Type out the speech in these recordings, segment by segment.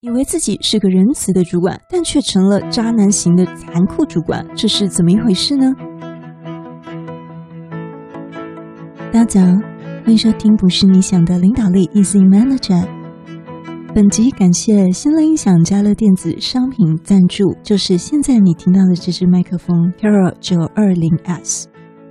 以为自己是个仁慈的主管，但却成了渣男型的残酷主管，这是怎么一回事呢？大家好，欢迎收听不是你想的领导力 Easy Manager。本集感谢新乐音响加乐电子商品赞助，就是现在你听到的这支麦克风 Kara 九二零 S。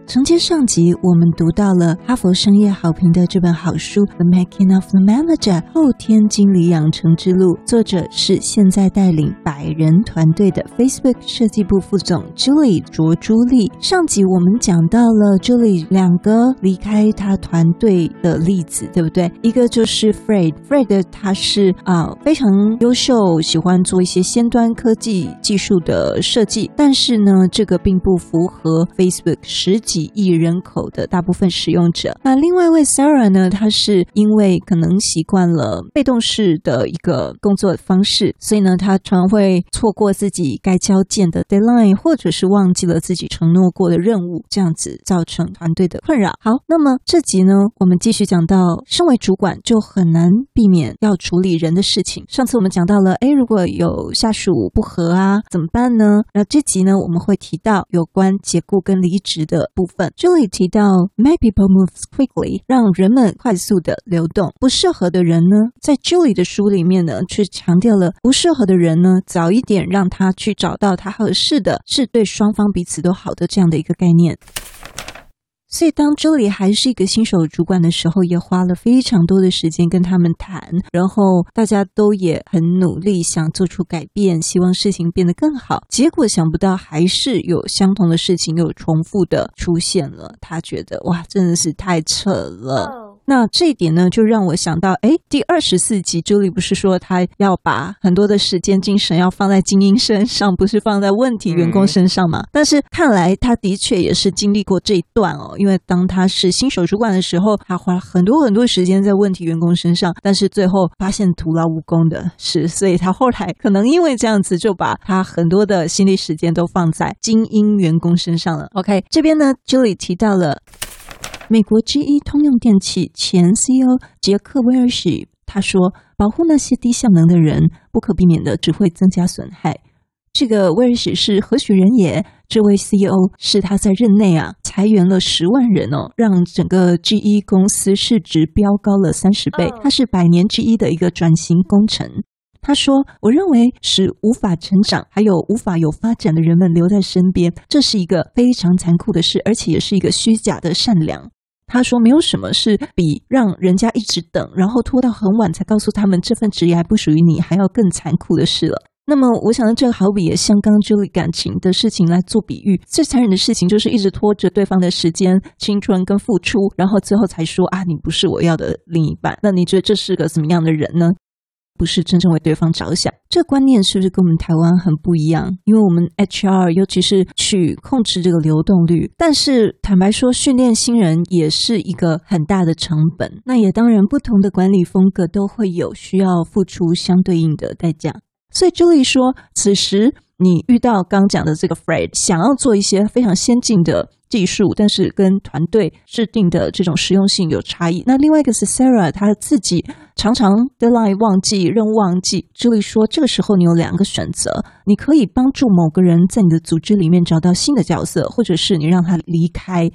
承接上集，我们读到了哈佛商业好评的这本好书《The Making of the Manager》后天经理养成之路，作者是现在带领百人团队的 Facebook 设计部副总 Julie 卓朱莉。上集我们讲到了 Julie 两个离开他团队的例子，对不对？一个就是 Fred，Fred 他是啊非常优秀，喜欢做一些先端科技技术的设计，但是呢，这个并不符合 Facebook 实际。几亿人口的大部分使用者。那另外一位 Sarah 呢？她是因为可能习惯了被动式的一个工作方式，所以呢，她常会错过自己该交件的 deadline，或者是忘记了自己承诺过的任务，这样子造成团队的困扰。好，那么这集呢，我们继续讲到，身为主管就很难避免要处理人的事情。上次我们讲到了，诶，如果有下属不和啊，怎么办呢？那这集呢，我们会提到有关解雇跟离职的部分。这里提到 make people moves quickly，让人们快速的流动。不适合的人呢，在 Julie 的书里面呢，却强调了不适合的人呢，早一点让他去找到他合适的，是对双方彼此都好的这样的一个概念。所以，当周里还是一个新手主管的时候，也花了非常多的时间跟他们谈，然后大家都也很努力想做出改变，希望事情变得更好。结果想不到还是有相同的事情又重复的出现了。他觉得哇，真的是太扯了。那这一点呢，就让我想到，诶，第二十四集，Julie 不是说她要把很多的时间、精神要放在精英身上，不是放在问题员工身上嘛？但是看来她的确也是经历过这一段哦，因为当她是新手主管的时候，她花了很多很多时间在问题员工身上，但是最后发现徒劳无功的是，所以她后来可能因为这样子，就把她很多的心力时间都放在精英员工身上了。OK，这边呢，Julie 提到了。美国 GE 通用电气前 CEO 杰克威尔许他说：“保护那些低效能的人，不可避免的只会增加损害。”这个威尔许是何许人也？这位 CEO 是他在任内啊裁员了十万人哦，让整个 GE 公司市值飙高了三十倍。他是百年之一的一个转型工程。他说：“我认为使无法成长还有无法有发展的人们留在身边，这是一个非常残酷的事，而且也是一个虚假的善良。”他说：“没有什么是比让人家一直等，然后拖到很晚才告诉他们这份职业还不属于你，还要更残酷的事了。”那么，我想这好比也像刚刚 Julie 感情的事情来做比喻，最残忍的事情就是一直拖着对方的时间、青春跟付出，然后最后才说：“啊，你不是我要的另一半。”那你觉得这是个怎么样的人呢？不是真正为对方着想，这观念是不是跟我们台湾很不一样？因为我们 HR 尤其是去控制这个流动率，但是坦白说，训练新人也是一个很大的成本。那也当然，不同的管理风格都会有需要付出相对应的代价。所以朱莉说，此时你遇到刚讲的这个 Fred，想要做一些非常先进的技术，但是跟团队制定的这种实用性有差异。那另外一个是 Sarah，她自己常常 deadline 忘记，任务忘记。Julie 说，这个时候你有两个选择：你可以帮助某个人在你的组织里面找到新的角色，或者是你让他离开。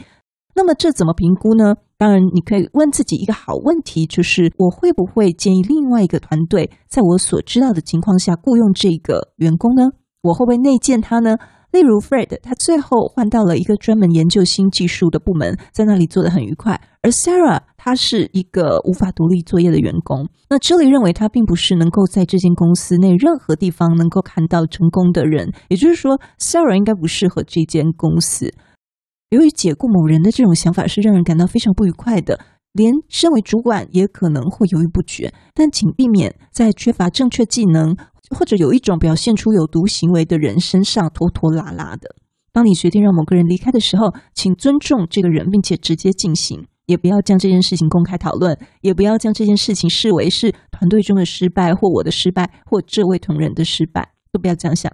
那么这怎么评估呢？当然，你可以问自己一个好问题，就是我会不会建议另外一个团队，在我所知道的情况下雇佣这个员工呢？我会不会内建他呢？例如 Fred，他最后换到了一个专门研究新技术的部门，在那里做得很愉快。而 Sarah，她是一个无法独立作业的员工。那 Julie 认为，他并不是能够在这间公司内任何地方能够看到成功的人。也就是说，Sarah 应该不适合这间公司。由于解雇某人的这种想法是让人感到非常不愉快的，连身为主管也可能会犹豫不决。但请避免在缺乏正确技能，或者有一种表现出有毒行为的人身上拖拖拉拉的。当你决定让某个人离开的时候，请尊重这个人，并且直接进行，也不要将这件事情公开讨论，也不要将这件事情视为是团队中的失败，或我的失败，或这位同仁的失败，都不要这样想。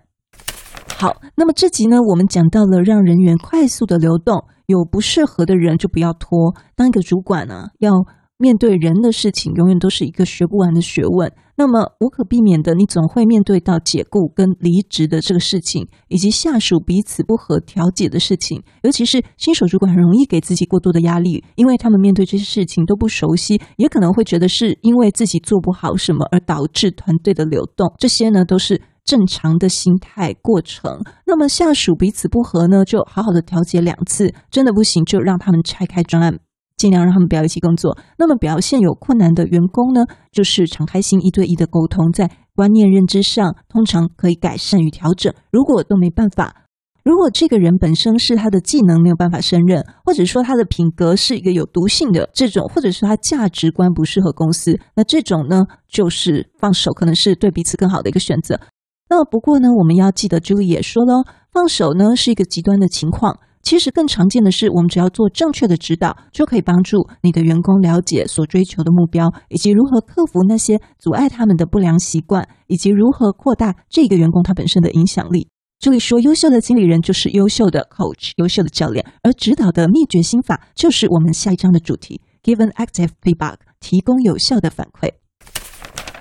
好，那么这集呢，我们讲到了让人员快速的流动，有不适合的人就不要拖。当一个主管呢，要面对人的事情，永远都是一个学不完的学问。那么无可避免的，你总会面对到解雇跟离职的这个事情，以及下属彼此不合调解的事情。尤其是新手主管很容易给自己过多的压力，因为他们面对这些事情都不熟悉，也可能会觉得是因为自己做不好什么而导致团队的流动。这些呢都是正常的心态过程。那么下属彼此不合呢，就好好的调解两次，真的不行就让他们拆开专案。尽量让他们不要一起工作。那么表现有困难的员工呢，就是敞开心一对一的沟通，在观念认知上通常可以改善与调整。如果都没办法，如果这个人本身是他的技能没有办法胜任，或者说他的品格是一个有毒性的这种，或者是他价值观不适合公司，那这种呢，就是放手可能是对彼此更好的一个选择。那不过呢，我们要记得，Julie 也说喽，放手呢是一个极端的情况。其实更常见的是，我们只要做正确的指导，就可以帮助你的员工了解所追求的目标，以及如何克服那些阻碍他们的不良习惯，以及如何扩大这个员工他本身的影响力。这里说，优秀的经理人就是优秀的 coach，优秀的教练，而指导的秘诀心法就是我们下一章的主题：Give an active feedback，提供有效的反馈。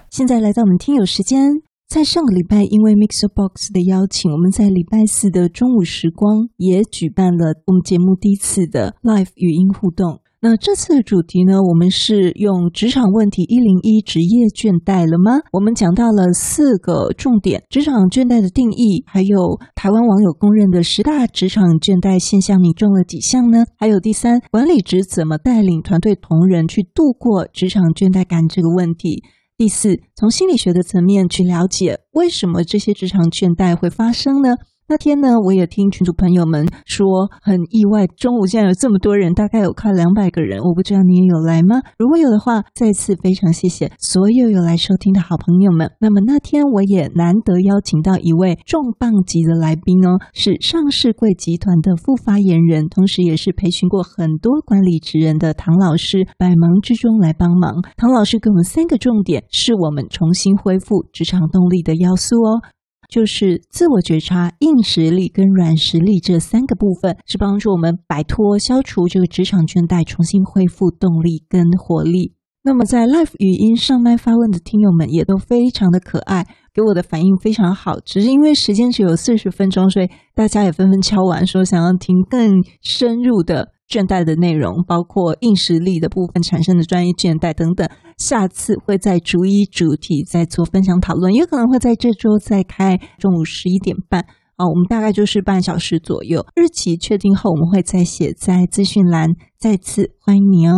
现在来到我们听友时间。在上个礼拜，因为 Mixer Box 的邀请，我们在礼拜四的中午时光也举办了我们节目第一次的 Live 语音互动。那这次的主题呢，我们是用职场问题一零一职业倦怠了吗？我们讲到了四个重点：职场倦怠的定义，还有台湾网友公认的十大职场倦怠现象，你中了几项呢？还有第三，管理职怎么带领团队同仁去度过职场倦怠感这个问题。第四，从心理学的层面去了解为什么这些职场倦怠会发生呢？那天呢，我也听群主朋友们说很意外，中午竟然有这么多人，大概有快两百个人，我不知道你也有来吗？如果有的话，再次非常谢谢所有有来收听的好朋友们。那么那天我也难得邀请到一位重磅级的来宾哦，是上市贵集团的副发言人，同时也是培训过很多管理职人的唐老师，百忙之中来帮忙。唐老师给我们三个重点，是我们重新恢复职场动力的要素哦。就是自我觉察、硬实力跟软实力这三个部分，是帮助我们摆脱、消除这个职场倦怠，重新恢复动力跟活力。那么在 Live 语音上麦发问的听友们也都非常的可爱，给我的反应非常好。只是因为时间只有四十分钟，所以大家也纷纷敲完说想要听更深入的。倦怠的内容包括硬实力的部分产生的专业倦怠等等，下次会再逐一主题再做分享讨论，也可能会在这周再开中午十一点半。啊，我们大概就是半小时左右，日期确定后我们会再写在资讯栏，再次欢迎你哦。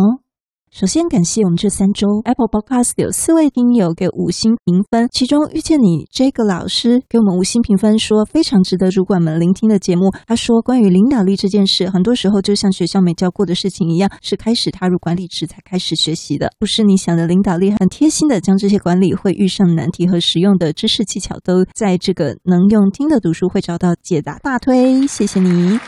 首先感谢我们这三周 Apple Podcast 有四位听友给五星评分，其中遇见你这个老师给我们五星评分，说非常值得主管们聆听的节目。他说，关于领导力这件事，很多时候就像学校没教过的事情一样，是开始踏入管理职才开始学习的，不是你想的领导力。很贴心的将这些管理会遇上难题和实用的知识技巧，都在这个能用听的读书会找到解答。大推，谢谢你。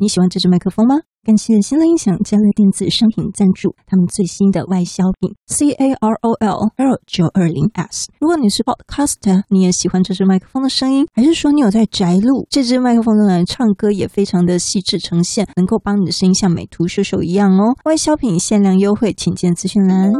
你喜欢这支麦克风吗？感谢新浪音响嘉乐电子商品赞助，他们最新的外销品 C A R O L L 九二零 S。如果你是 Podcaster，你也喜欢这支麦克风的声音，还是说你有在宅录？这支麦克风用来唱歌也非常的细致呈现，能够帮你的声音像美图秀秀一样哦。外销品限量优惠，请见资讯栏。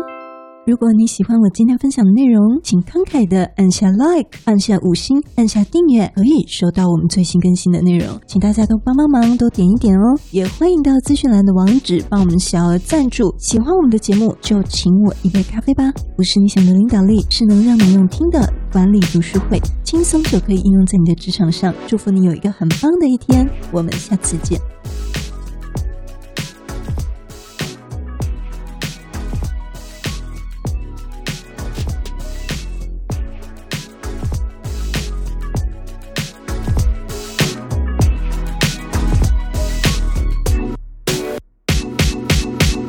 如果你喜欢我今天分享的内容，请慷慨的按下 Like，按下五星，按下订阅，可以收到我们最新更新的内容。请大家都帮帮忙，多点一点哦。也欢迎到资讯栏的网址帮我们小额赞助。喜欢我们的节目，就请我一杯咖啡吧。不是你想的领导力，是能让你用听的管理读书会，轻松就可以应用在你的职场上。祝福你有一个很棒的一天，我们下次见。